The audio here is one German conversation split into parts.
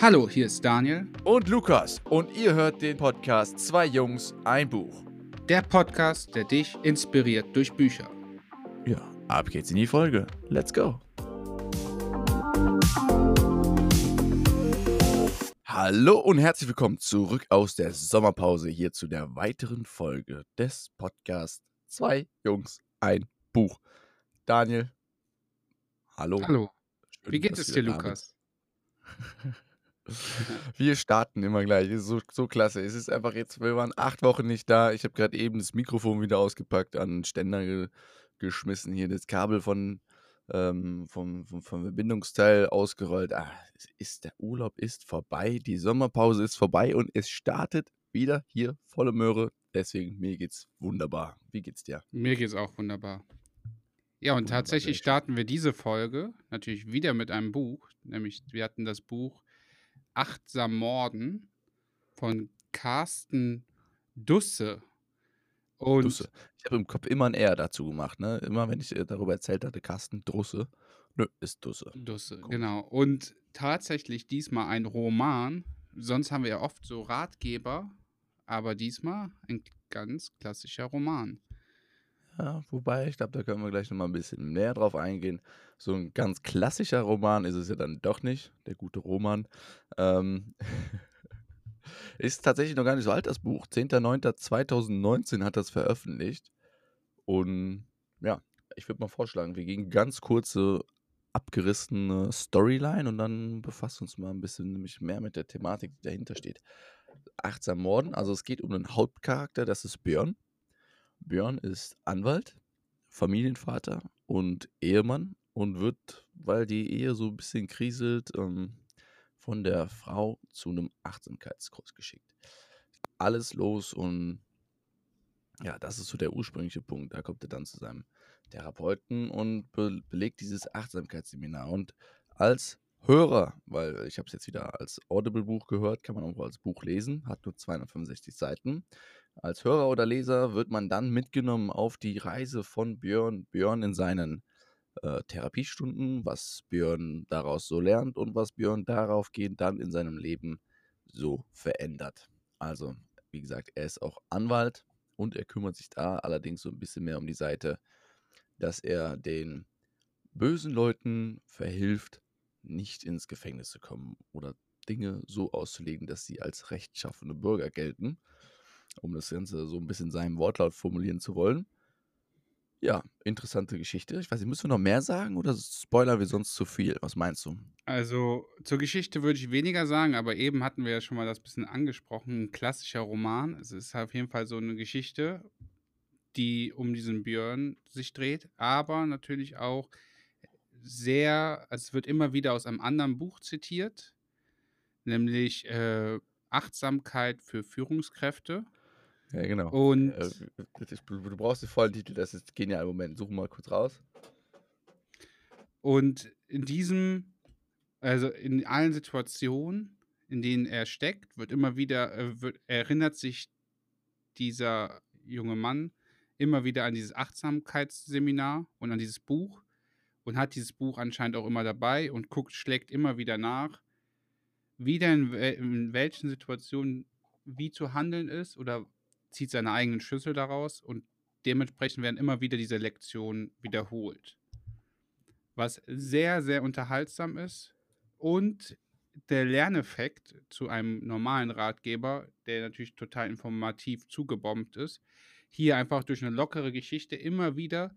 Hallo, hier ist Daniel. Und Lukas. Und ihr hört den Podcast Zwei Jungs, ein Buch. Der Podcast, der dich inspiriert durch Bücher. Ja, ab geht's in die Folge. Let's go. Hallo und herzlich willkommen zurück aus der Sommerpause hier zu der weiteren Folge des Podcasts Zwei Jungs, ein Buch. Daniel, hallo. Hallo. Schön, Wie geht es dir, Lukas? Wir starten immer gleich. ist so, so klasse. Es ist einfach jetzt, wir waren acht Wochen nicht da. Ich habe gerade eben das Mikrofon wieder ausgepackt, an den Ständer ge geschmissen, hier das Kabel von, ähm, vom, vom, vom Verbindungsteil ausgerollt. Ah, ist, der Urlaub ist vorbei, die Sommerpause ist vorbei und es startet wieder hier volle Möhre. Deswegen, mir geht's wunderbar. Wie geht's dir? Mir geht's auch wunderbar. Ja, und wunderbar tatsächlich starten wir diese Folge natürlich wieder mit einem Buch. Nämlich, wir hatten das Buch Achtsam Morden von Carsten Dusse. Und Dusse. Ich habe im Kopf immer ein R dazu gemacht, ne? Immer wenn ich äh, darüber erzählt hatte, Carsten Drusse. Nö, ist Dusse. Dusse, Gut. genau. Und tatsächlich diesmal ein Roman. Sonst haben wir ja oft so Ratgeber, aber diesmal ein ganz klassischer Roman. Ja, wobei, ich glaube, da können wir gleich nochmal ein bisschen näher drauf eingehen. So ein ganz klassischer Roman ist es ja dann doch nicht, der gute Roman. Ähm ist tatsächlich noch gar nicht so alt, das Buch. 10.09.2019 hat das veröffentlicht. Und ja, ich würde mal vorschlagen, wir gehen ganz kurze, abgerissene Storyline und dann befassen uns mal ein bisschen nämlich mehr mit der Thematik, die dahinter steht. Achtsam Morden, also es geht um einen Hauptcharakter, das ist Björn. Björn ist Anwalt, Familienvater und Ehemann und wird, weil die Ehe so ein bisschen kriselt, ähm, von der Frau zu einem Achtsamkeitskurs geschickt. Alles los und ja, das ist so der ursprüngliche Punkt. Da kommt er dann zu seinem Therapeuten und be belegt dieses Achtsamkeitsseminar. Und als Hörer, weil ich habe es jetzt wieder als Audible-Buch gehört, kann man auch als Buch lesen, hat nur 265 Seiten. Als Hörer oder Leser wird man dann mitgenommen auf die Reise von Björn, Björn in seinen äh, Therapiestunden, was Björn daraus so lernt und was Björn daraufgehend dann in seinem Leben so verändert. Also, wie gesagt, er ist auch Anwalt und er kümmert sich da allerdings so ein bisschen mehr um die Seite, dass er den bösen Leuten verhilft, nicht ins Gefängnis zu kommen oder Dinge so auszulegen, dass sie als rechtschaffene Bürger gelten um das Ganze so ein bisschen seinem Wortlaut formulieren zu wollen. Ja, interessante Geschichte. Ich weiß nicht, müssen wir noch mehr sagen oder spoilern wir sonst zu viel? Was meinst du? Also zur Geschichte würde ich weniger sagen, aber eben hatten wir ja schon mal das bisschen angesprochen. Ein klassischer Roman. Es ist auf jeden Fall so eine Geschichte, die um diesen Björn sich dreht, aber natürlich auch sehr, also es wird immer wieder aus einem anderen Buch zitiert, nämlich äh, Achtsamkeit für Führungskräfte ja, genau. Und äh, du brauchst den vollen Titel, das ist genial. Moment, such mal kurz raus. Und in diesem, also in allen Situationen, in denen er steckt, wird immer wieder, äh, wird, erinnert sich dieser junge Mann immer wieder an dieses Achtsamkeitsseminar und an dieses Buch und hat dieses Buch anscheinend auch immer dabei und guckt, schlägt immer wieder nach, wieder in, in welchen Situationen wie zu handeln ist oder zieht seine eigenen Schlüssel daraus und dementsprechend werden immer wieder diese Lektionen wiederholt. Was sehr, sehr unterhaltsam ist und der Lerneffekt zu einem normalen Ratgeber, der natürlich total informativ zugebombt ist, hier einfach durch eine lockere Geschichte immer wieder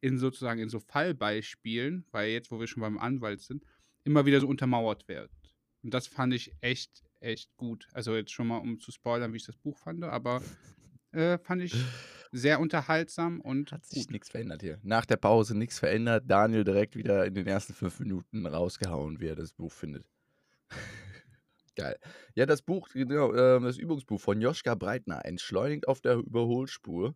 in sozusagen in so Fallbeispielen, weil jetzt, wo wir schon beim Anwalt sind, immer wieder so untermauert wird. Und das fand ich echt, echt gut. Also jetzt schon mal, um zu spoilern, wie ich das Buch fand, aber äh, fand ich sehr unterhaltsam und Hat sich nichts verändert hier. Nach der Pause nichts verändert. Daniel direkt wieder in den ersten fünf Minuten rausgehauen, wie er das Buch findet. Geil. Ja, das Buch, genau, äh, das Übungsbuch von Joschka Breitner, entschleunigt auf der Überholspur.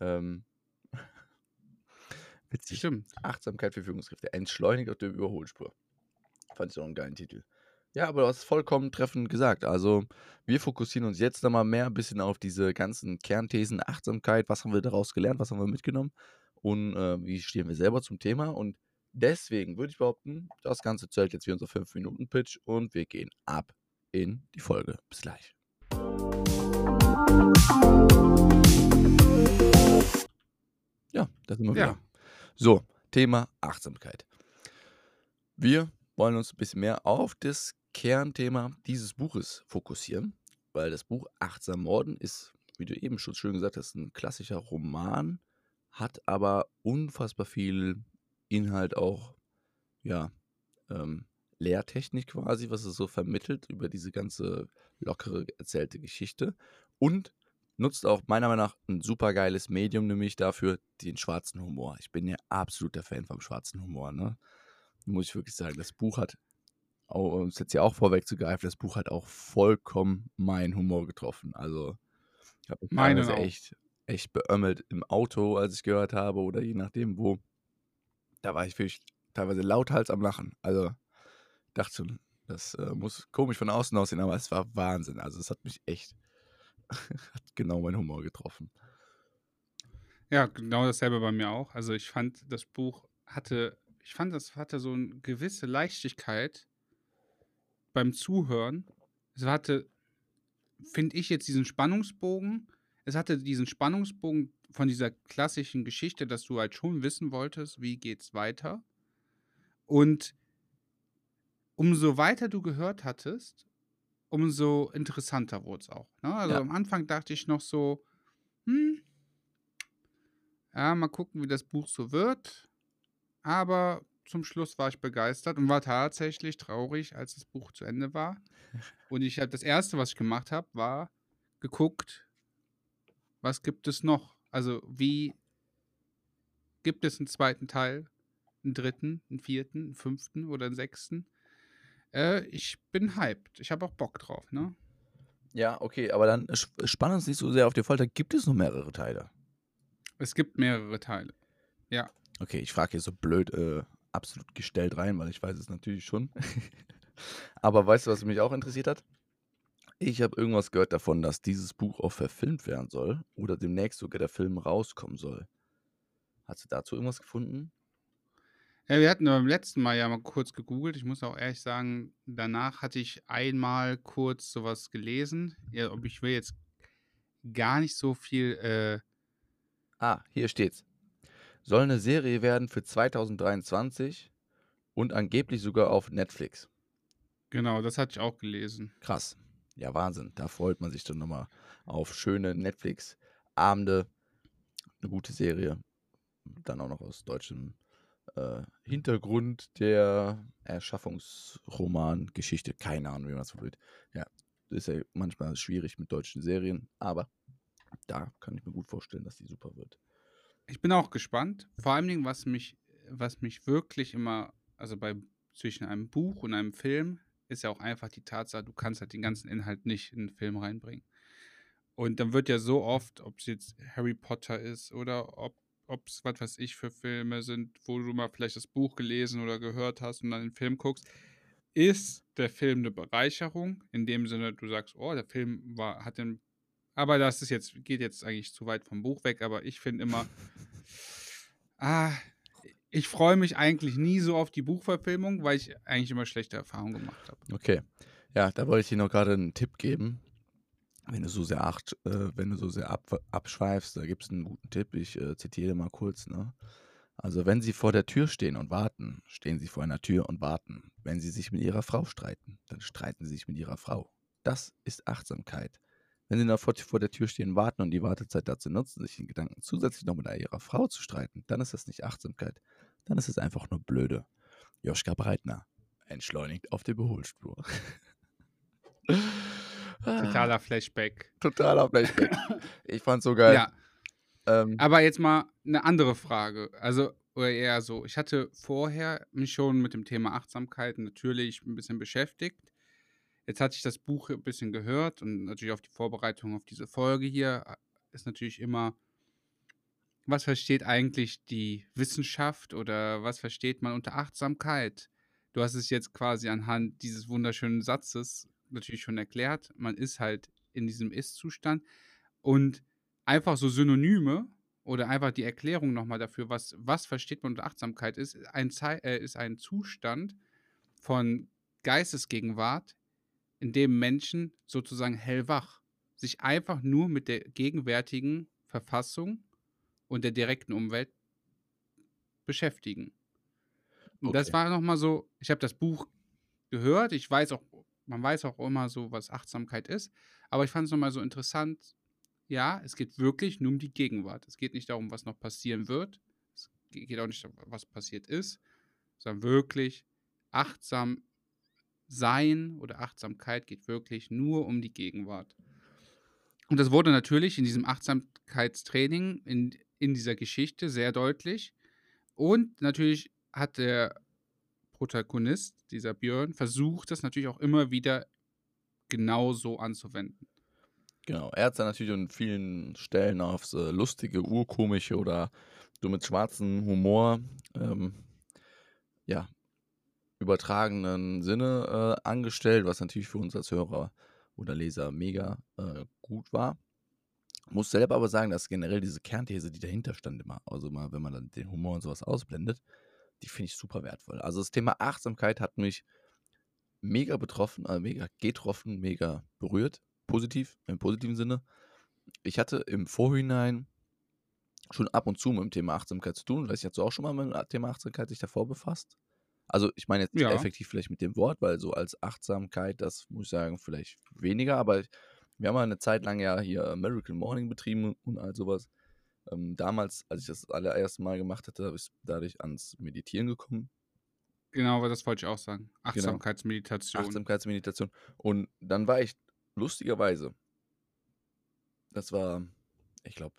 Ähm, witzig. Stimmt. Achtsamkeit für Führungskräfte. Entschleunigt auf der Überholspur. Fand ich auch einen geilen Titel. Ja, aber du hast vollkommen treffend gesagt. Also, wir fokussieren uns jetzt nochmal mehr ein bisschen auf diese ganzen Kernthesen, Achtsamkeit. Was haben wir daraus gelernt? Was haben wir mitgenommen? Und äh, wie stehen wir selber zum Thema? Und Deswegen würde ich behaupten, das Ganze zählt jetzt wie unser 5-Minuten-Pitch und wir gehen ab in die Folge. Bis gleich. Ja, da sind wir Ja. wieder. So, Thema Achtsamkeit. Wir wollen uns ein bisschen mehr auf das Kernthema dieses Buches fokussieren, weil das Buch Achtsam Morden ist, wie du eben schon schön gesagt hast, ein klassischer Roman, hat aber unfassbar viel Inhalt auch, ja, ähm, Lehrtechnik quasi, was es so vermittelt über diese ganze lockere erzählte Geschichte und nutzt auch meiner Meinung nach ein super geiles Medium, nämlich dafür den schwarzen Humor. Ich bin ja absoluter Fan vom schwarzen Humor, ne? Muss ich wirklich sagen. Das Buch hat, um es jetzt ja auch vorwegzugreifen, das Buch hat auch vollkommen meinen Humor getroffen. Also, ich habe teilweise auch. echt, echt beömmelt im Auto, als ich gehört habe, oder je nachdem wo. Da war ich wirklich teilweise lauthals am Lachen. Also, dachte schon, das äh, muss komisch von außen aussehen, aber es war Wahnsinn. Also, es hat mich echt, hat genau meinen Humor getroffen. Ja, genau dasselbe bei mir auch. Also ich fand, das Buch hatte, ich fand, das hatte so eine gewisse Leichtigkeit beim Zuhören. Es hatte, finde ich jetzt diesen Spannungsbogen. Es hatte diesen Spannungsbogen von dieser klassischen Geschichte, dass du halt schon wissen wolltest, wie geht's weiter. Und umso weiter du gehört hattest, umso interessanter wurde es auch. Ne? Also Ja. am Anfang dachte ich noch so, hm, ja, mal gucken, wie das Buch so wird. Aber zum Schluss war ich begeistert und war tatsächlich traurig, als das Buch zu Ende war. Und ich habe das erste, was ich gemacht habe, war geguckt, was gibt es noch? Also wie gibt es einen zweiten Teil, einen dritten, einen vierten, einen fünften oder einen sechsten? Äh, ich bin hyped. Ich habe auch Bock drauf, ne? Ja, okay, aber dann sp- spann uns nicht so sehr auf die Folter. Gibt es noch mehrere Teile? Es gibt mehrere Teile. Ja. Okay, ich frage hier so blöd äh, absolut gestellt rein, weil ich weiß es natürlich schon. aber weißt du, was mich auch interessiert hat? Ich habe irgendwas gehört davon, dass dieses Buch auch verfilmt werden soll oder demnächst sogar der Film rauskommen soll. Hast du dazu irgendwas gefunden? Ja, wir hatten beim letzten Mal ja mal kurz gegoogelt. Ich muss auch ehrlich sagen, danach hatte ich einmal kurz sowas gelesen. Ja, ob ich will jetzt gar nicht so viel. Äh, Ah, hier steht's. Soll eine Serie werden für 2023 und angeblich sogar auf Netflix. genau, das hatte ich auch gelesen. Krass. Ja, Wahnsinn. Da freut man sich dann nochmal auf schöne Netflix-Abende. Eine gute Serie. Dann auch noch aus deutschem äh, Hintergrund der Erschaffungsroman-Geschichte. Keine Ahnung, wie man es verwirrt. Ja, ist ja manchmal schwierig mit deutschen Serien, aber da kann ich mir gut vorstellen, dass die super wird. Ich bin auch gespannt. Vor allen Dingen, was mich, was mich wirklich immer, also bei zwischen einem Buch und einem Film, ist ja auch einfach die Tatsache, du kannst halt den ganzen Inhalt nicht in den Film reinbringen. Und dann wird ja so oft, ob es jetzt Harry Potter ist oder ob es, was weiß ich, für Filme sind, wo du mal vielleicht das Buch gelesen oder gehört hast und dann den Film guckst, ist der Film eine Bereicherung. In dem Sinne, du sagst, oh, der Film war, hat den. Aber das ist jetzt, geht jetzt eigentlich zu weit vom Buch weg, aber ich finde immer, ah, ich freue mich eigentlich nie so auf die Buchverfilmung, weil ich eigentlich immer schlechte Erfahrungen gemacht habe. Okay. Ja, da wollte ich dir noch gerade einen Tipp geben. Wenn du so sehr acht, äh, wenn du so sehr ab, abschweifst, da gibt es einen guten Tipp. Ich äh, zitiere mal kurz. Ne? Also, wenn sie vor der Tür stehen und warten, stehen sie vor einer Tür und warten. Wenn sie sich mit ihrer Frau streiten, dann streiten sie sich mit ihrer Frau. Das ist Achtsamkeit. Wenn sie noch vor, vor der Tür stehen warten und die Wartezeit dazu nutzen, sich in Gedanken zusätzlich noch mit ihrer Frau zu streiten, dann ist das nicht Achtsamkeit. Dann ist es einfach nur blöde. Joschka Breitner entschleunigt auf der Überholspur. Totaler Flashback. Totaler Flashback. Ich fand's so geil. Ja, Ähm, aber jetzt mal eine andere Frage. Also, oder eher so, ich hatte vorher mich schon mit dem Thema Achtsamkeit natürlich ein bisschen beschäftigt. Jetzt hatte ich das Buch ein bisschen gehört und natürlich auf die Vorbereitung auf diese Folge hier ist natürlich immer, was versteht eigentlich die Wissenschaft oder was versteht man unter Achtsamkeit? Du hast es jetzt quasi anhand dieses wunderschönen Satzes natürlich schon erklärt. Man ist halt in diesem Ist-Zustand und einfach so Synonyme oder einfach die Erklärung nochmal dafür, was, was versteht man unter Achtsamkeit ist, ein, Zei äh, ist ein Zustand von Geistesgegenwart, in dem Menschen sozusagen hellwach sich einfach nur mit der gegenwärtigen Verfassung und der direkten Umwelt beschäftigen. Und das Okay. war nochmal so, ich habe das Buch gehört, ich weiß auch, man weiß auch immer so, was Achtsamkeit ist, aber ich fand es nochmal so interessant, ja, es geht wirklich nur um die Gegenwart. Es geht nicht darum, was noch passieren wird. Es ge- geht auch nicht darum, was passiert ist, sondern wirklich achtsam sein oder Achtsamkeit geht wirklich nur um die Gegenwart. Und das wurde natürlich in diesem Achtsamkeitstraining, in, in dieser Geschichte sehr deutlich. Und natürlich hat der Protagonist, dieser Björn, versucht, das natürlich auch immer wieder genauso anzuwenden. Genau. Er hat dann natürlich an vielen Stellen aufs äh, lustige, urkomische oder so mit schwarzem Humor, ähm, ja, übertragenen Sinne äh, angestellt, was natürlich für uns als Hörer oder Leser mega äh, gut war. Muss selber aber sagen, dass generell diese Kernthese, die dahinter stand, immer, also mal, wenn man dann den Humor und sowas ausblendet, die finde ich super wertvoll. Also das Thema Achtsamkeit hat mich mega betroffen, also mega getroffen, mega berührt, positiv, im positiven Sinne. Ich hatte im Vorhinein schon ab und zu mit dem Thema Achtsamkeit zu tun. Weiß ich, du auch schon mal mit dem Thema Achtsamkeit sich davor befasst? Also ich meine jetzt nicht Ja. effektiv vielleicht mit dem Wort, weil so als Achtsamkeit, das muss ich sagen, vielleicht weniger, aber wir haben mal eine Zeit lang ja hier Miracle Morning betrieben und all sowas. Ähm, damals, als ich das allererste Mal gemacht hatte, habe ich dadurch ans Meditieren gekommen. Genau, aber das wollte ich auch sagen. Achtsamkeitsmeditation. Achtsamkeitsmeditation. Und dann war ich lustigerweise, das war, ich glaube,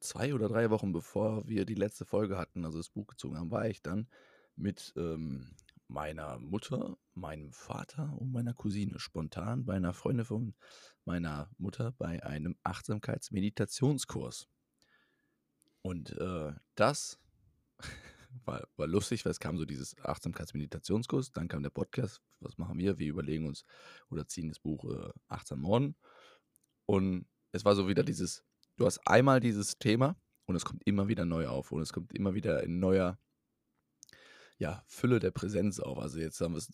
zwei oder drei Wochen bevor wir die letzte Folge hatten, also das Buch gezogen haben, war ich dann mit ähm, meiner Mutter, meinem Vater und meiner Cousine spontan bei einer Freundin von meiner Mutter bei einem Achtsamkeitsmeditationskurs. Und äh, das war, war lustig, weil es kam so dieses Achtsamkeitsmeditationskurs, dann kam der Podcast, was machen wir? Wir überlegen uns oder ziehen das Buch äh, Achtsam Morden. Und es war so wieder dieses, du hast einmal dieses Thema und es kommt immer wieder neu auf und es kommt immer wieder in neuer ja, Fülle der Präsenz auf. Also jetzt haben wir es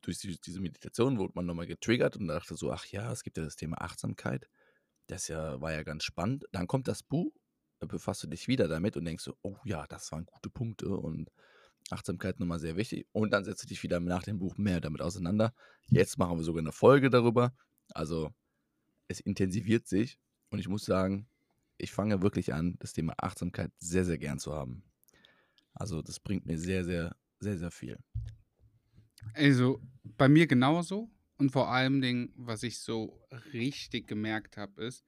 durch die, diese Meditation wurde man nochmal getriggert und dachte so, ach ja, es gibt ja das Thema Achtsamkeit. Das ja, war ja ganz spannend. Dann kommt das Buch, da befasst du dich wieder damit und denkst so, oh ja, das waren gute Punkte und Achtsamkeit nochmal sehr wichtig. Und dann setzt du dich wieder nach dem Buch mehr damit auseinander. Jetzt machen wir sogar eine Folge darüber. Also es intensiviert sich und ich muss sagen, ich fange wirklich an, das Thema Achtsamkeit sehr, sehr gern zu haben. Also das bringt mir sehr, sehr, sehr, sehr viel. Also bei mir genauso. Und vor allem was ich so richtig gemerkt habe, ist,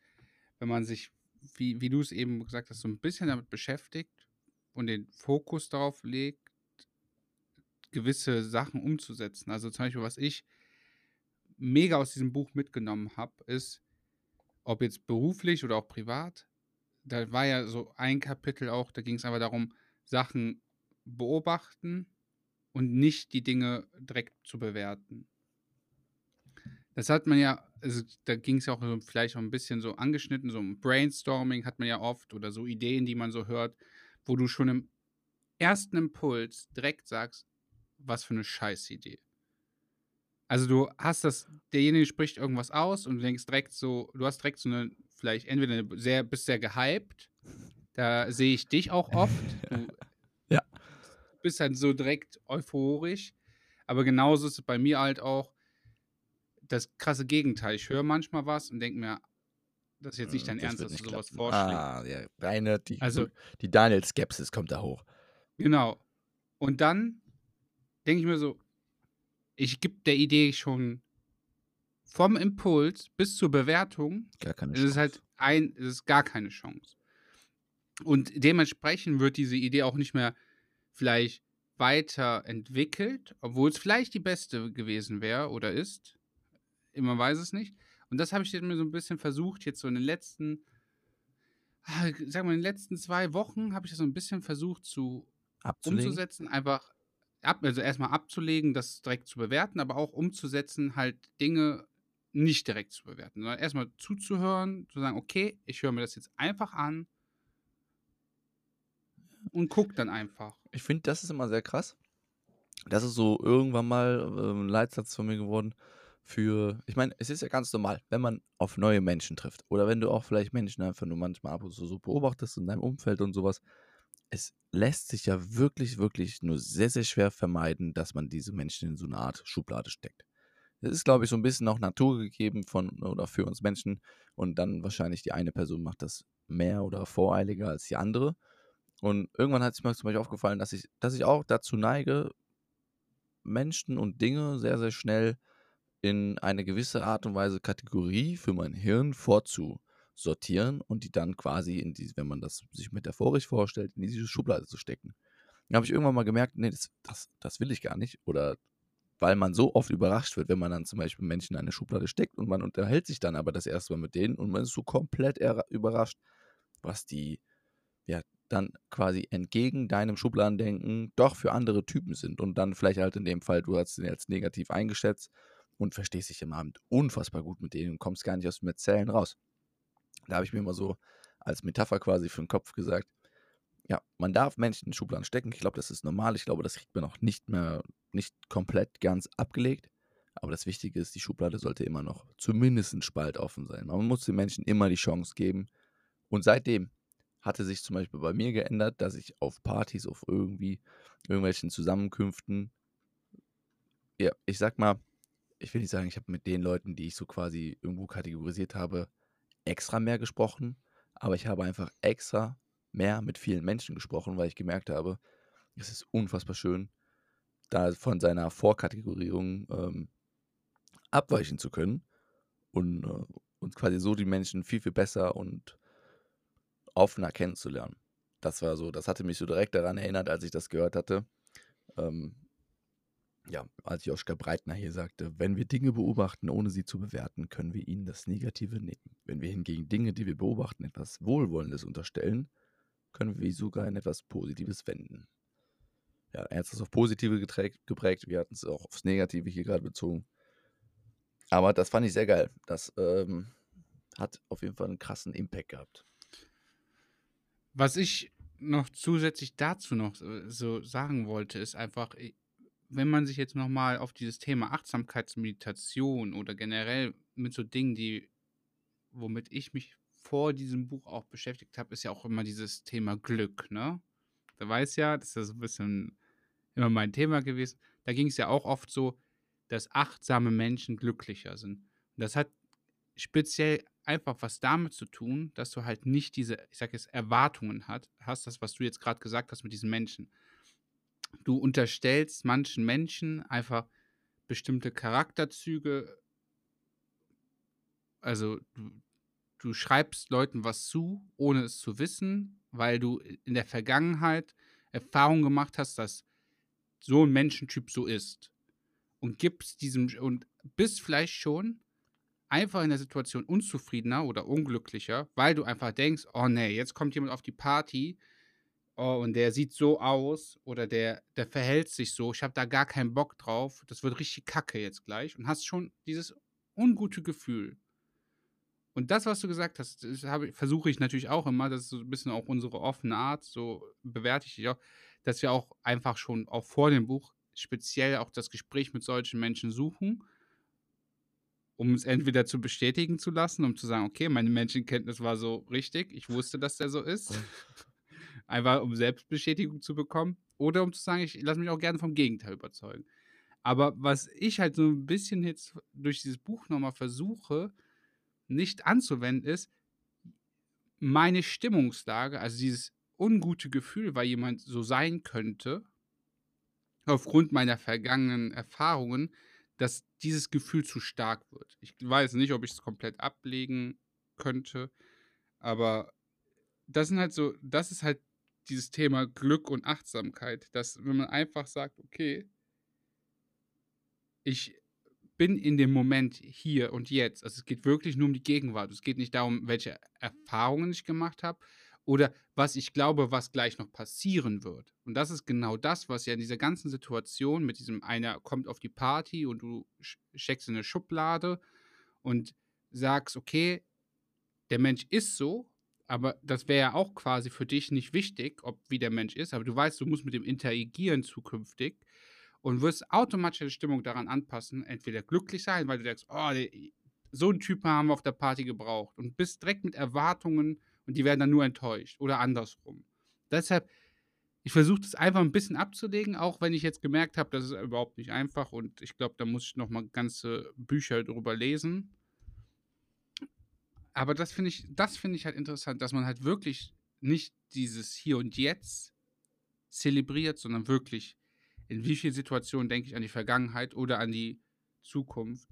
wenn man sich, wie, wie du es eben gesagt hast, so ein bisschen damit beschäftigt und den Fokus darauf legt, gewisse Sachen umzusetzen. Also zum Beispiel, was ich mega aus diesem Buch mitgenommen habe, ist, ob jetzt beruflich oder auch privat, da war ja so ein Kapitel auch, da ging es einfach darum, Sachen beobachten und nicht die Dinge direkt zu bewerten. Das hat man ja, also da ging es ja auch so vielleicht auch ein bisschen so angeschnitten, so ein Brainstorming hat man ja oft oder so Ideen, die man so hört, wo du schon im ersten Impuls direkt sagst, was für eine Scheißidee. Also du hast das, derjenige spricht irgendwas aus und du denkst direkt so, du hast direkt so eine, vielleicht entweder eine sehr, bist sehr gehypt, da sehe ich dich auch oft. Du Ja. bist halt so direkt euphorisch. Aber genauso ist es bei mir halt auch das krasse Gegenteil. Ich höre manchmal was und denke mir, das ist jetzt nicht dein Das Ernst, dass du sowas vorschlägst. Ah, ja, deine, die, Also- die Daniel-Skepsis kommt da hoch. Genau. Und dann denke ich mir so, ich gebe der Idee schon vom Impuls bis zur Bewertung Gar keine Es Chance. ist halt ein, es ist gar keine Chance. Und dementsprechend wird diese Idee auch nicht mehr vielleicht weiterentwickelt, obwohl es vielleicht die beste gewesen wäre oder ist. Man weiß es nicht. Und das habe ich jetzt mir so ein bisschen versucht, jetzt so in den letzten, ah, sagen wir, in den letzten zwei Wochen habe ich das so ein bisschen versucht zu Abzulegen. umzusetzen, einfach ab, also erstmal abzulegen, das direkt zu bewerten, aber auch umzusetzen, halt Dinge nicht direkt zu bewerten, sondern erstmal zuzuhören, zu sagen, okay, ich höre mir das jetzt einfach an und guckt dann einfach. Ich finde, das ist immer sehr krass. Das ist so irgendwann mal äh, ein Leitsatz von mir geworden für, ich meine, es ist ja ganz normal, wenn man auf neue Menschen trifft oder wenn du auch vielleicht Menschen einfach nur manchmal ab und zu so beobachtest in deinem Umfeld und sowas. Es lässt sich ja wirklich, wirklich nur sehr, sehr schwer vermeiden, dass man diese Menschen in so eine Art Schublade steckt. Das ist, glaube ich, so ein bisschen auch naturgegeben von oder für uns Menschen und dann wahrscheinlich die eine Person macht das mehr oder voreiliger als die andere. Und irgendwann hat es mir zum Beispiel aufgefallen, dass ich, dass ich auch dazu neige, Menschen und Dinge sehr, sehr schnell in eine gewisse Art und Weise Kategorie für mein Hirn vorzusortieren und die dann quasi in diese, wenn man das sich metaphorisch vorstellt, in diese Schublade zu stecken. Da habe ich irgendwann mal gemerkt, nee, das, das, das will ich gar nicht. Oder weil man so oft überrascht wird, wenn man dann zum Beispiel Menschen in eine Schublade steckt und man unterhält sich dann aber das erste Mal mit denen und man ist so komplett überrascht, was die ja dann quasi entgegen deinem Schubladendenken doch für andere Typen sind und dann vielleicht halt in dem Fall, du hast sie als negativ eingeschätzt und verstehst dich im Abend unfassbar gut mit denen und kommst gar nicht aus dem Erzählen raus. Da habe ich mir immer so als Metapher quasi für den Kopf gesagt, ja, man darf Menschen in Schubladen stecken. Ich glaube, das ist normal. Ich glaube, das kriegt man auch nicht mehr, nicht komplett ganz abgelegt. Aber das Wichtige ist, die Schublade sollte immer noch zumindest ein Spalt offen sein. Man muss den Menschen immer die Chance geben. Und seitdem hatte sich zum Beispiel bei mir geändert, dass ich auf Partys, auf irgendwie irgendwelchen Zusammenkünften, ja, ich sag mal, ich will nicht sagen, ich habe mit den Leuten, die ich so quasi irgendwo kategorisiert habe, extra mehr gesprochen, aber ich habe einfach extra mehr mit vielen Menschen gesprochen, weil ich gemerkt habe, es ist unfassbar schön, da von seiner Vorkategorierung ähm, abweichen zu können und, äh, und quasi so die Menschen viel, viel besser und offener kennenzulernen. Das war so, das hatte mich so direkt daran erinnert, als ich das gehört hatte. Ähm, ja, als Joschka Breitner hier sagte, wenn wir Dinge beobachten, ohne sie zu bewerten, können wir ihnen das Negative nehmen. Wenn wir hingegen Dinge, die wir beobachten, etwas Wohlwollendes unterstellen, können wir sogar in etwas Positives wenden. Ja, er hat es auf Positive geprägt, wir hatten es auch aufs Negative hier gerade bezogen. Aber das fand ich sehr geil. Das ähm, hat auf jeden Fall einen krassen Impact gehabt. Was ich noch zusätzlich dazu noch äh, so sagen wollte, ist einfach, wenn man sich jetzt nochmal auf dieses Thema Achtsamkeitsmeditation oder generell mit so Dingen, die, womit ich mich vor diesem Buch auch beschäftigt habe, ist ja auch immer dieses Thema Glück, ne? Da weiß ja, das ist ja so ein bisschen immer mein Thema gewesen. Da ging es ja auch oft so, dass achtsame Menschen glücklicher sind. Und das hat speziell einfach was damit zu tun, dass du halt nicht diese, ich sag jetzt, Erwartungen hat, hast, das, was du jetzt gerade gesagt hast mit diesen Menschen du unterstellst manchen Menschen einfach bestimmte Charakterzüge. Also du, du schreibst Leuten was zu, ohne es zu wissen, weil du in der Vergangenheit Erfahrung gemacht hast, dass so ein Menschentyp so ist. Und gibst diesem und bist vielleicht schon einfach in der Situation unzufriedener oder unglücklicher, weil du einfach denkst, oh nee, jetzt kommt jemand auf die Party, oh, und der sieht so aus oder der, der verhält sich so, ich habe da gar keinen Bock drauf, das wird richtig kacke jetzt gleich und hast schon dieses ungute Gefühl. Und das, was du gesagt hast, versuche ich natürlich auch immer, das ist so ein bisschen auch unsere offene Art, so bewerte ich dich auch, dass wir auch einfach schon auch vor dem Buch speziell auch das Gespräch mit solchen Menschen suchen, um es entweder zu bestätigen zu lassen, um zu sagen, okay, meine Menschenkenntnis war so richtig, ich wusste, dass der so ist. Einfach um Selbstbestätigung zu bekommen. Oder um zu sagen, ich lasse mich auch gerne vom Gegenteil überzeugen. Aber was ich halt so ein bisschen jetzt durch dieses Buch nochmal versuche, nicht anzuwenden, ist meine Stimmungslage, also dieses ungute Gefühl, weil jemand so sein könnte, aufgrund meiner vergangenen Erfahrungen, dass dieses Gefühl zu stark wird. Ich weiß nicht, ob ich es komplett ablegen könnte, aber das sind halt so, das ist halt dieses Thema Glück und Achtsamkeit, dass wenn man einfach sagt, okay, ich bin in dem Moment hier und jetzt. Also es geht wirklich nur um die Gegenwart. Es geht nicht darum, welche Erfahrungen ich gemacht habe oder was ich glaube, was gleich noch passieren wird. Und das ist genau das, was ja in dieser ganzen Situation mit diesem einer kommt auf die Party und du steckst in eine Schublade und sagst, okay, der Mensch ist so, aber das wäre ja auch quasi für dich nicht wichtig, ob wie der Mensch ist, aber du weißt, du musst mit dem interagieren zukünftig und wirst automatisch die Stimmung daran anpassen, entweder glücklich sein, weil du denkst, oh, so einen Typen haben wir auf der Party gebraucht und bist direkt mit Erwartungen und die werden dann nur enttäuscht oder andersrum. Deshalb, ich versuche das einfach ein bisschen abzulegen, auch wenn ich jetzt gemerkt habe, das ist überhaupt nicht einfach und ich glaube, da muss ich nochmal ganze Bücher drüber lesen. Aber das finde ich, das finde ich halt interessant, dass man halt wirklich nicht dieses Hier und Jetzt zelebriert, sondern wirklich, in wie vielen Situationen denke ich an die Vergangenheit oder an die Zukunft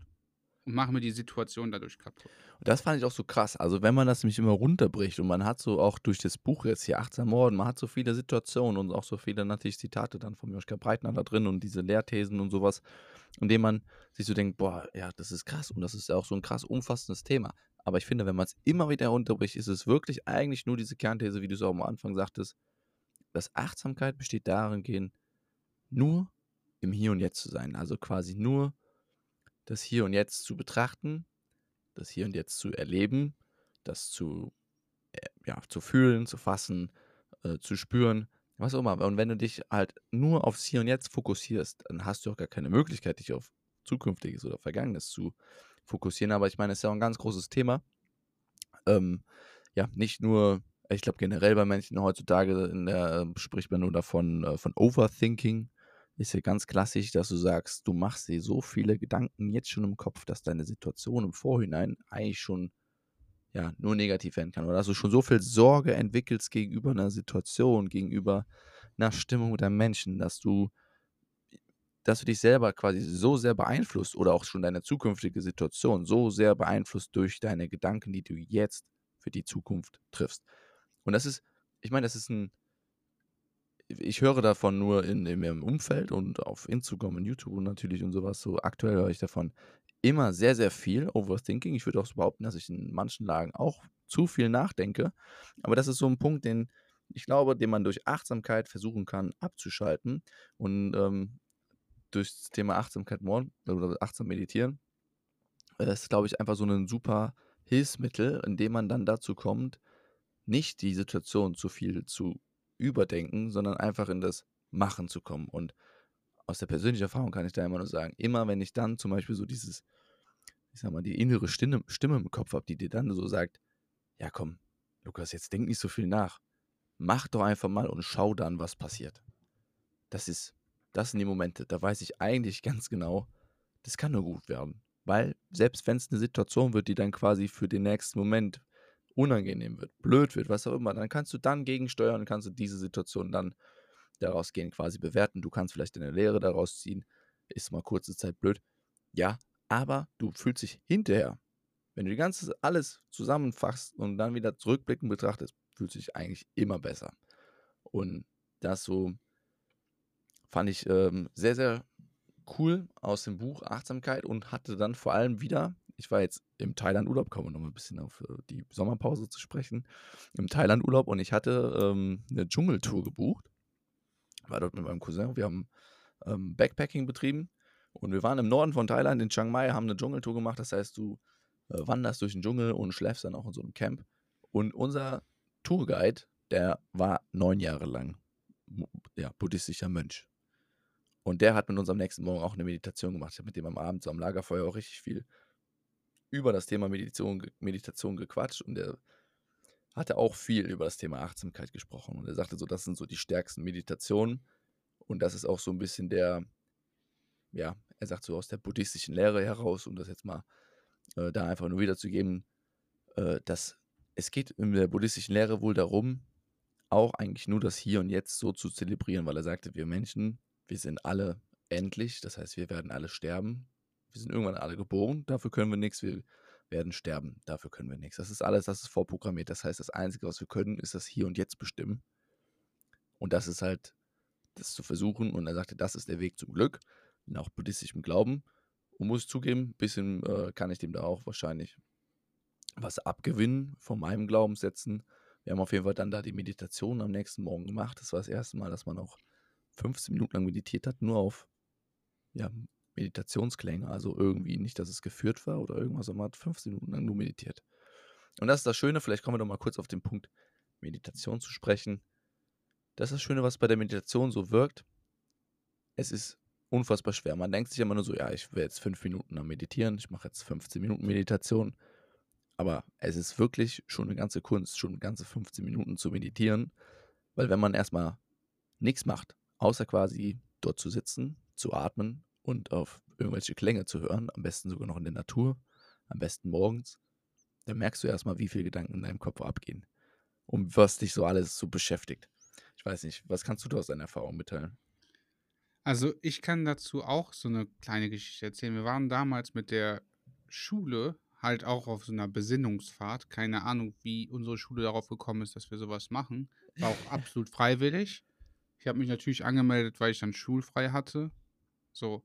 und mache mir die Situation dadurch kaputt. Das fand ich auch so krass. Also, wenn man das nämlich immer runterbricht und man hat so auch durch das Buch jetzt hier, Achtsam Morden, man hat so viele Situationen und auch so viele natürlich Zitate dann von Joschka Breitner da drin und diese Lehrthesen und sowas, indem man sich so denkt, boah, ja, das ist krass und das ist ja auch so ein krass umfassendes Thema. Aber ich finde, wenn man es immer wieder runterbricht, ist es wirklich eigentlich nur diese Kernthese, wie du es auch am Anfang sagtest, dass Achtsamkeit besteht darin gehen, nur im Hier und Jetzt zu sein. Also quasi nur das Hier und Jetzt zu betrachten, das Hier und Jetzt zu erleben, das zu, äh, ja, zu fühlen, zu fassen, äh, zu spüren, was auch immer. Und wenn du dich halt nur aufs Hier und Jetzt fokussierst, dann hast du auch gar keine Möglichkeit, dich auf Zukünftiges oder Vergangenes zu fokussieren. Aber ich meine, es ist ja auch ein ganz großes Thema. Ähm, ja, nicht nur, ich glaube generell bei Menschen heutzutage in der, äh, spricht man nur davon, äh, von Overthinking ist ja ganz klassisch, dass du sagst, du machst dir so viele Gedanken jetzt schon im Kopf, dass deine Situation im Vorhinein eigentlich schon ja, nur negativ werden kann. Oder dass du schon so viel Sorge entwickelst gegenüber einer Situation, gegenüber einer Stimmung der Menschen, dass du, dass du dich selber quasi so sehr beeinflusst oder auch schon deine zukünftige Situation so sehr beeinflusst durch deine Gedanken, die du jetzt für die Zukunft triffst. Und das ist, ich meine, das ist ein ich höre davon nur in, in meinem Umfeld und auf Instagram und YouTube natürlich und sowas. So aktuell höre ich davon immer sehr, sehr viel Overthinking. Ich würde auch behaupten, dass ich in manchen Lagen auch zu viel nachdenke. Aber das ist so ein Punkt, den ich glaube, den man durch Achtsamkeit versuchen kann abzuschalten. Und ähm, durch das Thema Achtsamkeit morgen oder achtsam meditieren, das ist, glaube ich, einfach so ein super Hilfsmittel, in dem man dann dazu kommt, nicht die Situation zu viel zu Überdenken, sondern einfach in das Machen zu kommen. Und aus der persönlichen Erfahrung kann ich da immer nur sagen, immer wenn ich dann zum Beispiel so dieses, ich sag mal, die innere Stimme, Stimme im Kopf habe, die dir dann so sagt, ja komm, Lukas, jetzt denk nicht so viel nach. Mach doch einfach mal und schau dann, was passiert. Das ist, das sind die Momente, da weiß ich eigentlich ganz genau, das kann nur gut werden. Weil selbst wenn es eine Situation wird, die dann quasi für den nächsten Moment unangenehm wird, blöd wird, was auch immer, dann kannst du dann gegensteuern und kannst du diese Situation dann daraus gehen, quasi bewerten. Du kannst vielleicht eine Lehre daraus ziehen. Ist mal kurze Zeit blöd. Ja, aber du fühlst dich hinterher, wenn du die ganze alles zusammenfasst und dann wieder zurückblicken betrachtest, fühlt sich eigentlich immer besser. Und das so fand ich ähm, sehr, sehr cool aus dem Buch Achtsamkeit und hatte dann vor allem wieder ich war jetzt im Thailand-Urlaub, kommen wir noch mal ein bisschen auf äh, die Sommerpause zu sprechen, im Thailand-Urlaub und ich hatte ähm, eine Dschungeltour gebucht. War dort mit meinem Cousin. Wir haben ähm, Backpacking betrieben und wir waren im Norden von Thailand, in Chiang Mai, haben eine Dschungeltour gemacht. Das heißt, du äh, wanderst durch den Dschungel und schläfst dann auch in so einem Camp. Und unser Tourguide, der war neun Jahre lang ja, buddhistischer Mönch. Und der hat mit uns am nächsten Morgen auch eine Meditation gemacht. Ich habe mit dem am Abend so am Lagerfeuer auch richtig viel über das Thema Meditation, Meditation gequatscht und er hatte auch viel über das Thema Achtsamkeit gesprochen. Und er sagte so, das sind so die stärksten Meditationen. Und das ist auch so ein bisschen der, ja, er sagt so aus der buddhistischen Lehre heraus, um das jetzt mal äh, da einfach nur wiederzugeben, äh, dass es geht in der buddhistischen Lehre wohl darum, auch eigentlich nur das Hier und Jetzt so zu zelebrieren, weil er sagte, wir Menschen, wir sind alle endlich, das heißt, wir werden alle sterben, wir sind irgendwann alle geboren, dafür können wir nichts, wir werden sterben, dafür können wir nichts. Das ist alles, das ist vorprogrammiert. Das heißt, das Einzige, was wir können, ist das Hier und Jetzt bestimmen. Und das ist halt, das zu versuchen. Und er sagte, das ist der Weg zum Glück, nach buddhistischem Glauben. Und muss ich zugeben, ein bisschen äh, kann ich dem da auch wahrscheinlich was abgewinnen von meinem Glaubenssätzen. Wir haben auf jeden Fall dann da die Meditation am nächsten Morgen gemacht. Das war das erste Mal, dass man auch 15 Minuten lang meditiert hat, nur auf ja, Meditationsklänge, also irgendwie nicht, dass es geführt war oder irgendwas, sondern man hat 15 Minuten lang nur meditiert. Und das ist das Schöne, vielleicht kommen wir doch mal kurz auf den Punkt Meditation zu sprechen. Das ist das Schöne, was bei der Meditation so wirkt. Es ist unfassbar schwer. Man denkt sich immer nur so, ja, ich will jetzt fünf Minuten am Meditieren, ich mache jetzt 15 Minuten Meditation. Aber es ist wirklich schon eine ganze Kunst, schon ganze 15 Minuten zu meditieren. Weil wenn man erstmal nichts macht, außer quasi dort zu sitzen, zu atmen und auf irgendwelche Klänge zu hören, am besten sogar noch in der Natur, am besten morgens, dann merkst du erstmal, wie viele Gedanken in deinem Kopf abgehen. Und was dich so alles so beschäftigt. Ich weiß nicht, was kannst du da aus deiner Erfahrung mitteilen? Also ich kann dazu auch so eine kleine Geschichte erzählen. Wir waren damals mit der Schule halt auch auf so einer Besinnungsfahrt. Keine Ahnung, wie unsere Schule darauf gekommen ist, dass wir sowas machen. War auch absolut freiwillig. Ich habe mich natürlich angemeldet, weil ich dann schulfrei hatte. So.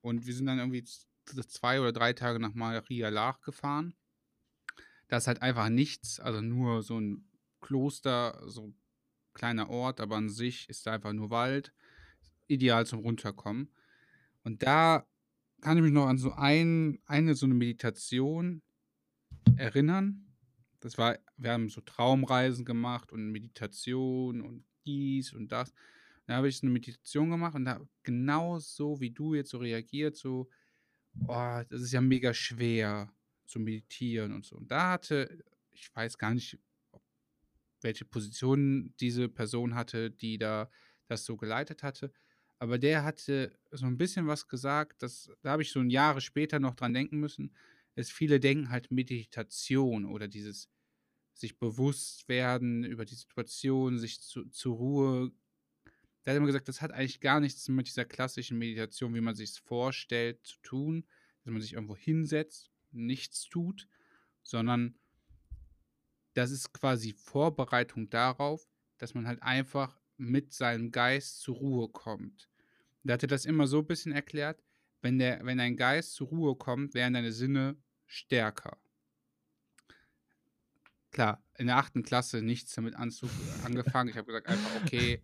Und wir sind dann irgendwie zwei oder drei Tage nach Maria Lach gefahren. Da ist halt einfach nichts, also nur so ein Kloster, so ein kleiner Ort, aber an sich ist da einfach nur Wald. Ideal zum Runterkommen. Und da kann ich mich noch an so ein, eine so eine Meditation erinnern. Das war, wir haben so Traumreisen gemacht und Meditation und dies und das. Da habe ich eine Meditation gemacht und da genau so, wie du jetzt so reagiert, so, oh, das ist ja mega schwer zu meditieren und so. Und da hatte, ich weiß gar nicht, welche Position diese Person hatte, die da das so geleitet hatte, aber der hatte so ein bisschen was gesagt, das, da habe ich so ein Jahre später noch dran denken müssen. Es viele denken halt Meditation oder dieses sich bewusst werden über die Situation, sich zu, zur Ruhe. Der hat immer gesagt, das hat eigentlich gar nichts mit dieser klassischen Meditation, wie man sich es vorstellt, zu tun, dass man sich irgendwo hinsetzt, nichts tut, sondern das ist quasi Vorbereitung darauf, dass man halt einfach mit seinem Geist zur Ruhe kommt. Der hatte das immer so ein bisschen erklärt, wenn, der, wenn dein Geist zur Ruhe kommt, werden deine Sinne stärker. Klar, in der achten Klasse nichts damit angefangen. Ich habe gesagt, einfach, okay.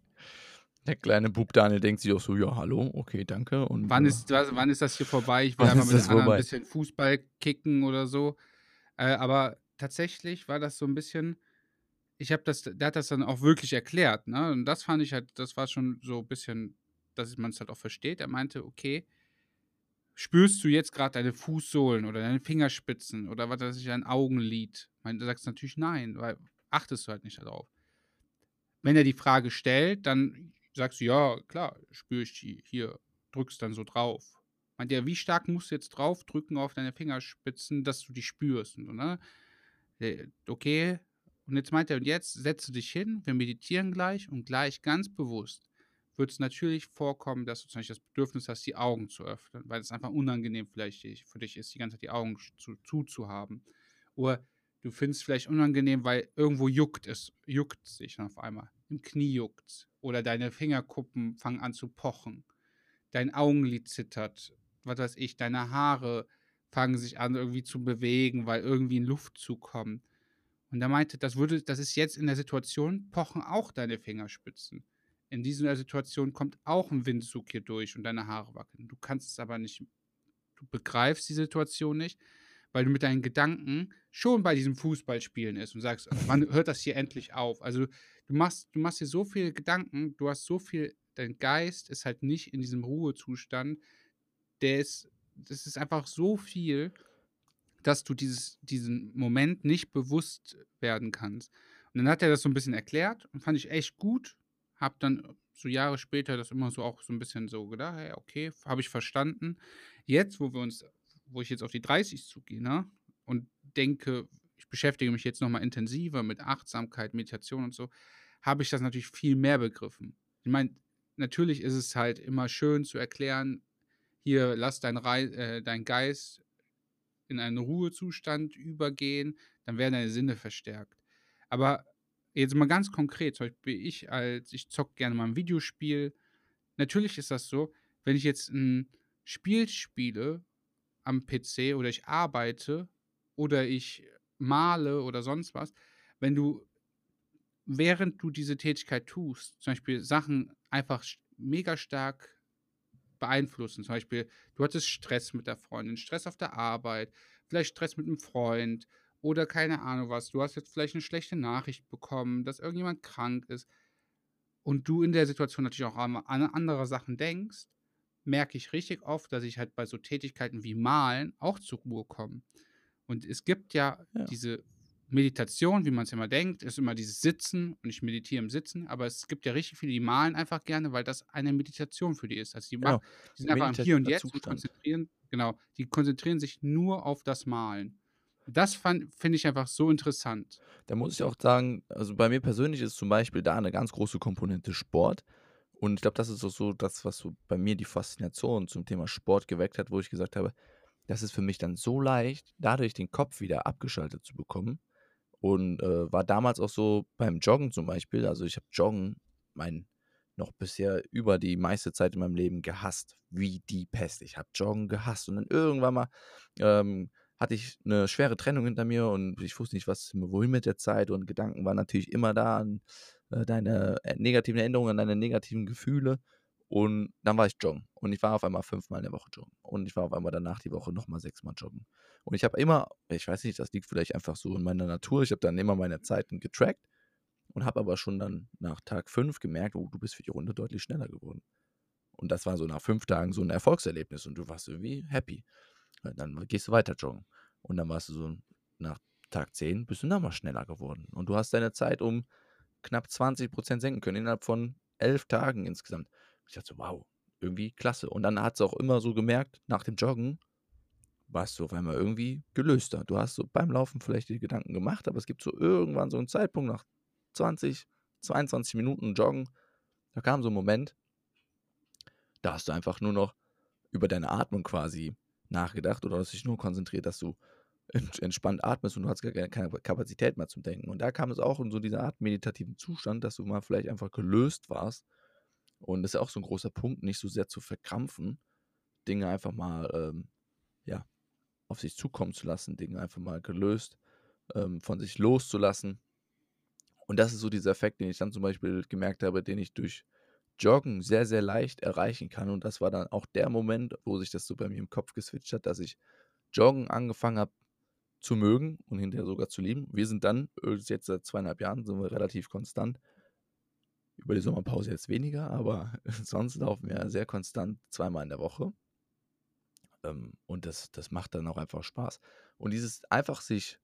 Der kleine Bub Daniel denkt sich auch so, ja, hallo, okay, danke. Und, wann, ist, was, wann ist das hier vorbei? Ich will einfach mit anderen ein bisschen Fußball kicken oder so. Äh, aber tatsächlich war das so ein bisschen, ich habe das, der hat das dann auch wirklich erklärt, ne? Und das fand ich halt, das war schon so ein bisschen dass man es halt auch versteht. Er meinte, okay, spürst du jetzt gerade deine Fußsohlen oder deine Fingerspitzen oder was weiß ich, ein Augenlid? du sagst natürlich nein, weil achtest du halt nicht darauf. Wenn er die Frage stellt, dann sagst du, ja, klar, spüre ich die hier, drückst dann so drauf. Meint er, wie stark musst du jetzt drauf drücken auf deine Fingerspitzen, dass du die spürst? Und, ne? Okay, und jetzt meint er, und jetzt setze dich hin, wir meditieren gleich und gleich ganz bewusst wird es natürlich vorkommen, dass du zum Beispiel das Bedürfnis hast, die Augen zu öffnen, weil es einfach unangenehm vielleicht für dich ist, die ganze Zeit die Augen zu, zuzuhaben. Oder du findest es vielleicht unangenehm, weil irgendwo juckt es, juckt sich auf einmal. Im Knie juckt Oder deine Fingerkuppen fangen an zu pochen. Dein Augenlid zittert. Was weiß ich, deine Haare fangen sich an irgendwie zu bewegen, weil irgendwie ein Luftzug kommt. Und er meinte, das würde, das ist jetzt in der Situation, pochen auch deine Fingerspitzen in dieser Situation kommt auch ein Windzug hier durch und deine Haare wackeln. Du kannst es aber nicht, du begreifst die Situation nicht, weil du mit deinen Gedanken schon bei diesem Fußballspielen ist und sagst, wann hört das hier endlich auf? Also du machst, du machst dir so viele Gedanken, du hast so viel, dein Geist ist halt nicht in diesem Ruhezustand, der ist, das ist einfach so viel, dass du dieses, diesen Moment nicht bewusst werden kannst. Und dann hat er das so ein bisschen erklärt und fand ich echt gut habe dann so Jahre später das immer so auch so ein bisschen so gedacht, hey, okay, habe ich verstanden. Jetzt, wo wir uns, wo ich jetzt auf die 30 zugehe, ne, und denke, ich beschäftige mich jetzt nochmal intensiver mit Achtsamkeit, Meditation und so, habe ich das natürlich viel mehr begriffen. Ich meine, natürlich ist es halt immer schön zu erklären, hier lass dein, Re äh, dein Geist in einen Ruhezustand übergehen, dann werden deine Sinne verstärkt. Aber Jetzt mal ganz konkret, zum Beispiel ich als, ich zocke gerne mal ein Videospiel. Natürlich ist das so, wenn ich jetzt ein Spiel spiele am PC oder ich arbeite oder ich male oder sonst was, wenn du, während du diese Tätigkeit tust, zum Beispiel Sachen einfach mega stark beeinflussen. Zum Beispiel, du hattest Stress mit der Freundin, Stress auf der Arbeit, vielleicht Stress mit einem Freund oder keine Ahnung was, du hast jetzt vielleicht eine schlechte Nachricht bekommen, dass irgendjemand krank ist und du in der Situation natürlich auch an an andere Sachen denkst, merke ich richtig oft, dass ich halt bei so Tätigkeiten wie Malen auch zur Ruhe komme. Und es gibt ja Ja. diese Meditation, wie man es immer denkt, ist immer dieses Sitzen und ich meditiere im Sitzen, aber es gibt ja richtig viele, die malen einfach gerne, weil das eine Meditation für die ist. Also die Genau, machen die sind einfach im Hier und Jetzt und konzentrieren genau, die konzentrieren sich nur auf das Malen. Das finde ich einfach so interessant. Da muss ich auch sagen, also bei mir persönlich ist zum Beispiel da eine ganz große Komponente Sport. Und ich glaube, das ist auch so das, was so bei mir die Faszination zum Thema Sport geweckt hat, wo ich gesagt habe, das ist für mich dann so leicht, dadurch den Kopf wieder abgeschaltet zu bekommen. Und äh, war damals auch so beim Joggen zum Beispiel. Also ich habe Joggen mein noch bisher über die meiste Zeit in meinem Leben gehasst, wie die Pest. Ich habe Joggen gehasst und dann irgendwann mal ähm, hatte ich eine schwere Trennung hinter mir und ich wusste nicht, was wohin mit der Zeit und Gedanken waren natürlich immer da an deine äh, negativen Erinnerungen, an deine negativen Gefühle. Und dann war ich joggen. Und ich war auf einmal fünfmal in der Woche joggen. Und ich war auf einmal danach die Woche nochmal sechsmal joggen. Und ich habe immer, ich weiß nicht, das liegt vielleicht einfach so in meiner Natur, ich habe dann immer meine Zeiten getrackt und habe aber schon dann nach Tag fünf gemerkt, oh, du bist für die Runde deutlich schneller geworden. Und das war so nach fünf Tagen so ein Erfolgserlebnis und du warst irgendwie happy. Und Dann gehst du weiter joggen. Und dann warst du so nach Tag 10 bist du nochmal schneller geworden. Und du hast deine Zeit um knapp 20% senken können, innerhalb von elf Tagen insgesamt. Ich dachte so, wow, irgendwie klasse. Und dann hat es auch immer so gemerkt, nach dem Joggen warst du auf einmal irgendwie gelöster. Du hast so beim Laufen vielleicht die Gedanken gemacht, aber es gibt so irgendwann so einen Zeitpunkt nach 20, 22 Minuten Joggen, da kam so ein Moment, da hast du einfach nur noch über deine Atmung quasi nachgedacht oder hast dich nur konzentriert, dass du entspannt atmest und du hast gar keine Kapazität mehr zum Denken. Und da kam es auch in so diese Art meditativen Zustand, dass du mal vielleicht einfach gelöst warst. Und das ist auch so ein großer Punkt, nicht so sehr zu verkrampfen, Dinge einfach mal ähm, ja, auf sich zukommen zu lassen, Dinge einfach mal gelöst ähm, von sich loszulassen. Und das ist so dieser Effekt, den ich dann zum Beispiel gemerkt habe, den ich durch Joggen sehr, sehr leicht erreichen kann. Und das war dann auch der Moment, wo sich das so bei mir im Kopf geswitcht hat, dass ich Joggen angefangen habe zu mögen und hinterher sogar zu lieben. Wir sind dann, äh, jetzt seit zweieinhalb Jahren, sind wir relativ konstant. Über die Sommerpause jetzt weniger, aber sonst laufen wir sehr konstant zweimal in der Woche. Ähm, und das, das macht dann auch einfach Spaß. Und dieses einfach sich,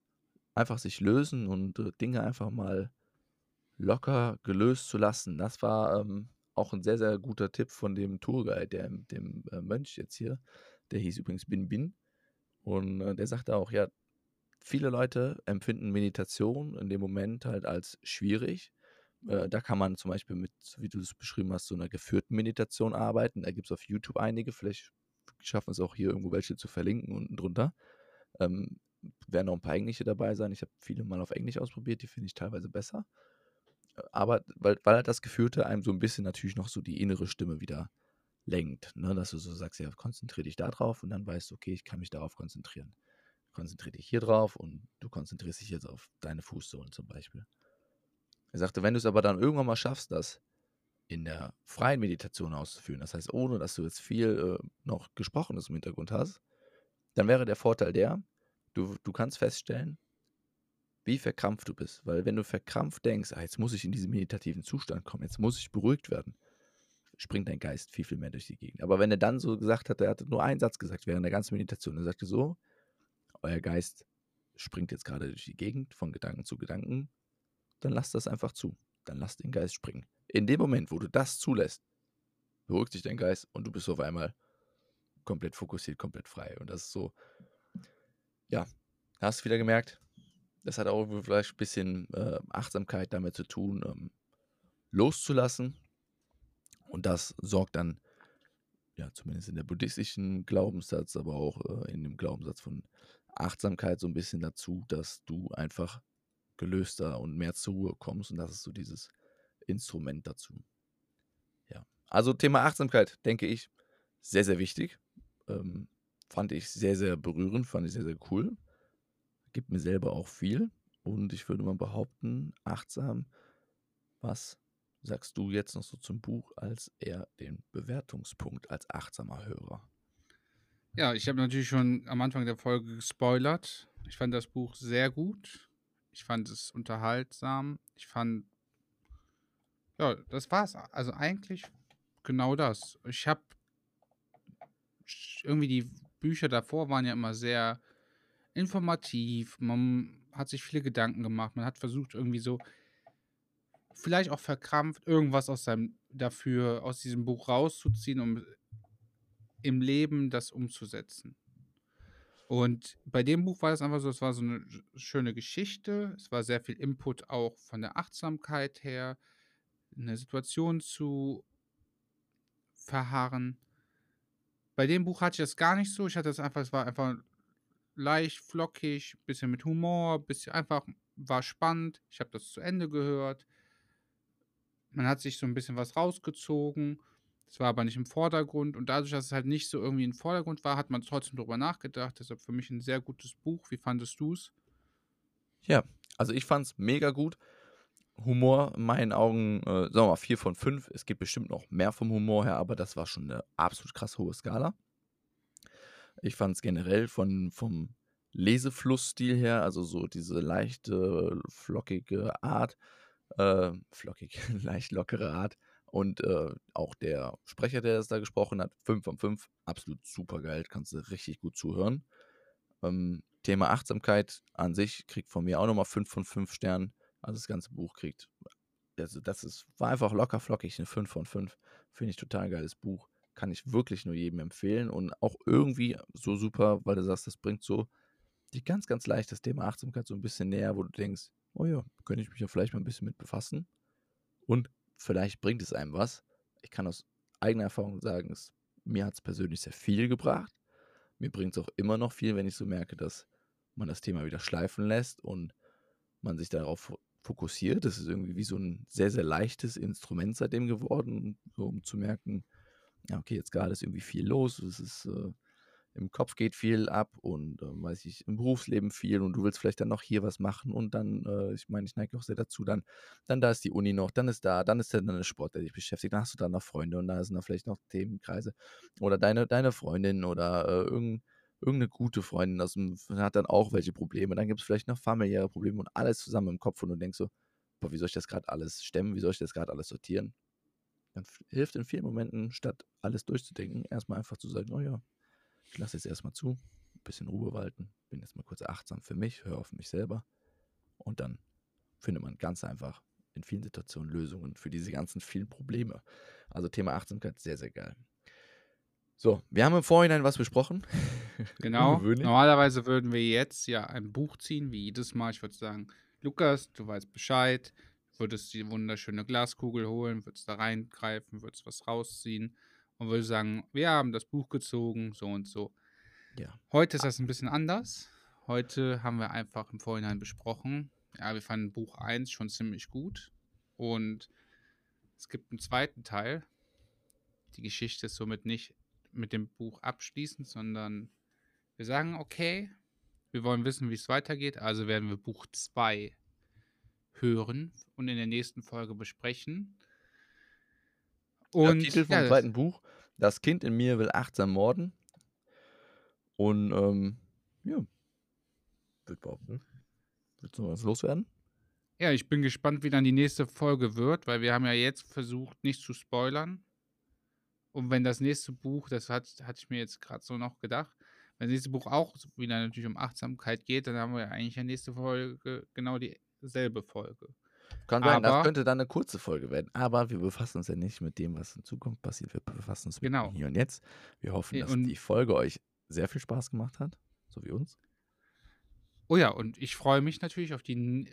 einfach sich lösen und äh, Dinge einfach mal locker gelöst zu lassen, das war ähm, auch ein sehr, sehr guter Tipp von dem Tourguide, der, dem äh, Mönch jetzt hier, der hieß übrigens Bin Bin. Und der sagte auch, ja, viele Leute empfinden Meditation in dem Moment halt als schwierig. Äh, da kann man zum Beispiel mit, wie du es beschrieben hast, so einer geführten Meditation arbeiten. Da gibt es auf YouTube einige, vielleicht schaffen es auch hier irgendwo welche zu verlinken unten drunter. Ähm, werden noch ein paar englische dabei sein. Ich habe viele mal auf Englisch ausprobiert, die finde ich teilweise besser. Äh, Aber weil, weil halt das Geführte einem so ein bisschen natürlich noch so die innere Stimme wieder lenkt, ne? dass du so sagst, ja, konzentriere dich da drauf und dann weißt du, okay, ich kann mich darauf konzentrieren. Konzentriere dich hier drauf und du konzentrierst dich jetzt auf deine Fußsohlen zum Beispiel. Er sagte, wenn du es aber dann irgendwann mal schaffst, das in der freien Meditation auszuführen, das heißt, ohne dass du jetzt viel äh, noch Gesprochenes im Hintergrund hast, dann wäre der Vorteil der, du, du kannst feststellen, wie verkrampft du bist. Weil wenn du verkrampft denkst, ah, jetzt muss ich in diesen meditativen Zustand kommen, jetzt muss ich beruhigt werden, springt dein Geist viel, viel mehr durch die Gegend. Aber wenn er dann so gesagt hat, er hatte nur einen Satz gesagt während der ganzen Meditation, er sagte so, euer Geist springt jetzt gerade durch die Gegend von Gedanken zu Gedanken, dann lasst das einfach zu. Dann lass den Geist springen. In dem Moment, wo du das zulässt, beruhigt sich dein Geist und du bist auf einmal komplett fokussiert, komplett frei. Und das ist so, ja, hast du wieder gemerkt, das hat auch vielleicht ein bisschen äh, Achtsamkeit damit zu tun, ähm, loszulassen. Und das sorgt dann, ja, zumindest in der buddhistischen Glaubenssatz, aber auch äh, in dem Glaubenssatz von Achtsamkeit so ein bisschen dazu, dass du einfach gelöster und mehr zur Ruhe kommst. Und das ist so dieses Instrument dazu. Ja. Also Thema Achtsamkeit, denke ich, sehr, sehr wichtig. Ähm, fand ich sehr, sehr berührend, fand ich sehr, sehr cool. Gibt mir selber auch viel. Und ich würde mal behaupten, achtsam, was sagst du jetzt noch so zum Buch als eher den Bewertungspunkt als achtsamer Hörer? Ja, ich habe natürlich schon am Anfang der Folge gespoilert. Ich fand das Buch sehr gut. Ich fand es unterhaltsam. Ich fand, ja, das war's. Also eigentlich genau das. Ich habe irgendwie die Bücher davor waren ja immer sehr informativ. Man hat sich viele Gedanken gemacht. Man hat versucht, irgendwie so, vielleicht auch verkrampft, irgendwas aus seinem, dafür, aus diesem Buch rauszuziehen, um im Leben das umzusetzen. Und bei dem Buch war das einfach so, es war so eine schöne Geschichte. Es war sehr viel Input auch von der Achtsamkeit her, eine Situation zu verharren. Bei dem Buch hatte ich das gar nicht so. Ich hatte das einfach, es war einfach leicht, flockig, bisschen mit Humor, bisschen einfach, war spannend. Ich habe das zu Ende gehört. Man hat sich so ein bisschen was rausgezogen. Es war aber nicht im Vordergrund. Und dadurch, dass es halt nicht so irgendwie im Vordergrund war, hat man trotzdem drüber nachgedacht. Deshalb für mich ein sehr gutes Buch. Wie fandest du es? Ja, also ich fand es mega gut. Humor in meinen Augen, äh, sagen wir mal, 4 von 5. Es gibt bestimmt noch mehr vom Humor her, aber das war schon eine absolut krass hohe Skala. Ich fand es generell von, vom Leseflussstil her, also so diese leichte, flockige Art, äh, flockig, leicht lockere Art und äh, auch der Sprecher, der das da gesprochen hat, 5 von 5, absolut super geil, kannst du richtig gut zuhören. Ähm, Thema Achtsamkeit an sich kriegt von mir auch nochmal 5 von 5 Sternen. Also das ganze Buch kriegt, also das ist, war einfach locker flockig, eine 5 von 5. Finde ich total geiles Buch. Kann ich wirklich nur jedem empfehlen und auch irgendwie so super, weil du sagst, das bringt so die ganz, ganz leicht das Thema Achtsamkeit so ein bisschen näher, wo du denkst, oh ja, könnte ich mich ja vielleicht mal ein bisschen mit befassen. Und vielleicht bringt es einem was. Ich kann aus eigener Erfahrung sagen, es, mir hat es persönlich sehr viel gebracht. Mir bringt es auch immer noch viel, wenn ich so merke, dass man das Thema wieder schleifen lässt und man sich darauf fokussiert. Das ist irgendwie wie so ein sehr, sehr leichtes Instrument seitdem geworden, so um zu merken, ja, okay, jetzt gerade ist irgendwie viel los, es ist äh, im Kopf geht viel ab und äh, weiß ich, im Berufsleben viel und du willst vielleicht dann noch hier was machen und dann, äh, ich meine, ich neige auch sehr dazu, dann, dann da ist die Uni noch, dann ist da, dann ist dann der Sport, der dich beschäftigt, dann hast du da noch Freunde und da sind da vielleicht noch Themenkreise oder deine, deine Freundin oder äh, irgendein, irgendeine gute Freundin aus hat dann auch welche Probleme, dann gibt es vielleicht noch familiäre Probleme und alles zusammen im Kopf und du denkst so, boah, wie soll ich das gerade alles stemmen, wie soll ich das gerade alles sortieren? Dann hilft in vielen Momenten, statt alles durchzudenken, erstmal einfach zu sagen, oh ja, ich lasse jetzt erstmal zu, ein bisschen Ruhe walten, bin jetzt mal kurz achtsam für mich, höre auf mich selber und dann findet man ganz einfach in vielen Situationen Lösungen für diese ganzen vielen Probleme. Also Thema Achtsamkeit, sehr, sehr geil. So, wir haben im Vorhinein was besprochen. Genau. Normalerweise würden wir jetzt ja ein Buch ziehen, wie jedes Mal. Ich würde sagen, Lukas, du weißt Bescheid, würdest die wunderschöne Glaskugel holen, würdest da reingreifen, würdest was rausziehen und würde sagen, wir haben das Buch gezogen, so und so. Ja. Heute ist das ein bisschen anders. Heute haben wir einfach im Vorhinein besprochen. Ja, wir fanden Buch 1 schon ziemlich gut. Und es gibt einen zweiten Teil. Die Geschichte ist somit nicht mit dem Buch abschließend, sondern wir sagen, okay, wir wollen wissen, wie es weitergeht. Also werden wir Buch 2 hören und in der nächsten Folge besprechen. Und der Titel vom ja, zweiten Buch: Das Kind in mir will achtsam morden. Und, ähm, ja. Wird behaupten. Willst du noch was loswerden? Ja, ich bin gespannt, wie dann die nächste Folge wird, weil wir haben ja jetzt versucht, nicht zu spoilern. Und wenn das nächste Buch, das hat, hatte ich mir jetzt gerade so noch gedacht, wenn das nächste Buch auch wieder natürlich um Achtsamkeit geht, dann haben wir ja eigentlich in der nächsten Folge genau dieselbe Folge. Kann sein, das könnte dann eine kurze Folge werden. Aber wir befassen uns ja nicht mit dem, was in Zukunft passiert. Wir befassen uns genau. mit dem Hier und Jetzt. Wir hoffen, dass und die Folge euch sehr viel Spaß gemacht hat, so wie uns. Oh ja, und ich freue mich natürlich auf die,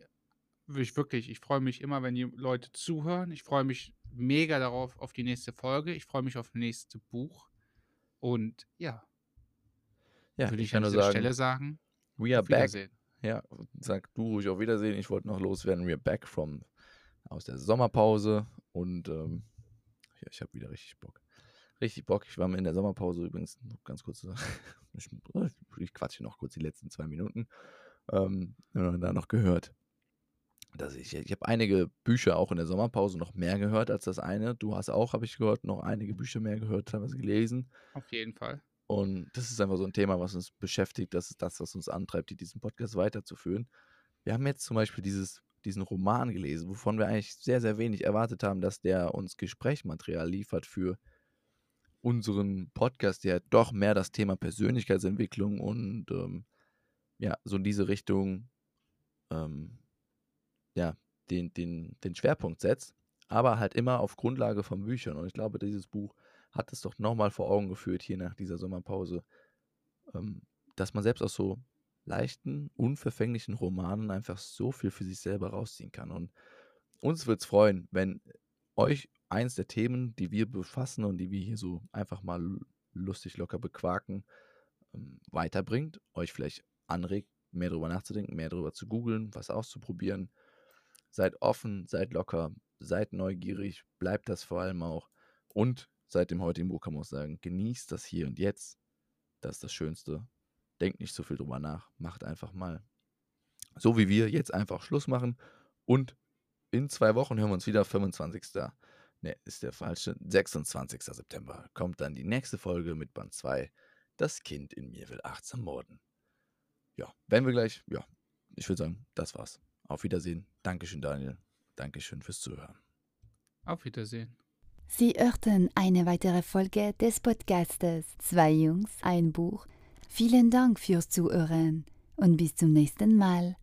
ich wirklich, ich freue mich immer, wenn die Leute zuhören. Ich freue mich mega darauf, auf die nächste Folge. Ich freue mich auf das nächste Buch. Und ja, ja würde ich, ich an dieser sagen, Stelle sagen, we are back. Ja, sag du ruhig auf Wiedersehen. Ich wollte noch loswerden. We're back from aus der Sommerpause und ähm, ja, ich habe wieder richtig Bock. Richtig Bock. Ich war in der Sommerpause übrigens, ganz kurz, ich, ich quatsche noch kurz die letzten zwei Minuten. Ähm, da noch gehört, dass ich, ich habe einige Bücher auch in der Sommerpause noch mehr gehört als das eine. Du hast auch, habe ich gehört, noch einige Bücher mehr gehört, teilweise gelesen. Auf jeden Fall. Und das ist einfach so ein Thema, was uns beschäftigt. Das ist das, was uns antreibt, diesen Podcast weiterzuführen. Wir haben jetzt zum Beispiel dieses, diesen Roman gelesen, wovon wir eigentlich sehr, sehr wenig erwartet haben, dass der uns Gesprächsmaterial liefert für unseren Podcast, der doch mehr das Thema Persönlichkeitsentwicklung und ähm, ja, so in diese Richtung ähm, ja, den, den, den Schwerpunkt setzt, aber halt immer auf Grundlage von Büchern. Und ich glaube, dieses Buch hat es doch nochmal vor Augen geführt, hier nach dieser Sommerpause, ähm, dass man selbst aus so leichten, unverfänglichen Romanen einfach so viel für sich selber rausziehen kann. Und uns würde es freuen, wenn euch eins der Themen, die wir befassen und die wir hier so einfach mal lustig locker bequaken, ähm, weiterbringt, euch vielleicht anregt, mehr darüber nachzudenken, mehr darüber zu googeln, was auszuprobieren. Seid offen, seid locker, seid neugierig, bleibt das vor allem auch. Und seit dem heutigen Buch kann man auch sagen, genießt das hier und jetzt. Das ist das Schönste. Denkt nicht so viel drüber nach. Macht einfach mal. So wie wir jetzt einfach Schluss machen. Und in zwei Wochen hören wir uns wieder, 25. Ne, ist der falsche. 26. September kommt dann die nächste Folge mit Band 2. Das Kind in mir will achtsam morden ja, werden wir gleich, ja, ich würde sagen, das war's. Auf Wiedersehen. Dankeschön, Daniel. Dankeschön fürs Zuhören. Auf Wiedersehen. Sie hörten eine weitere Folge des Podcastes Zwei Jungs, ein Buch. Vielen Dank fürs Zuhören und bis zum nächsten Mal.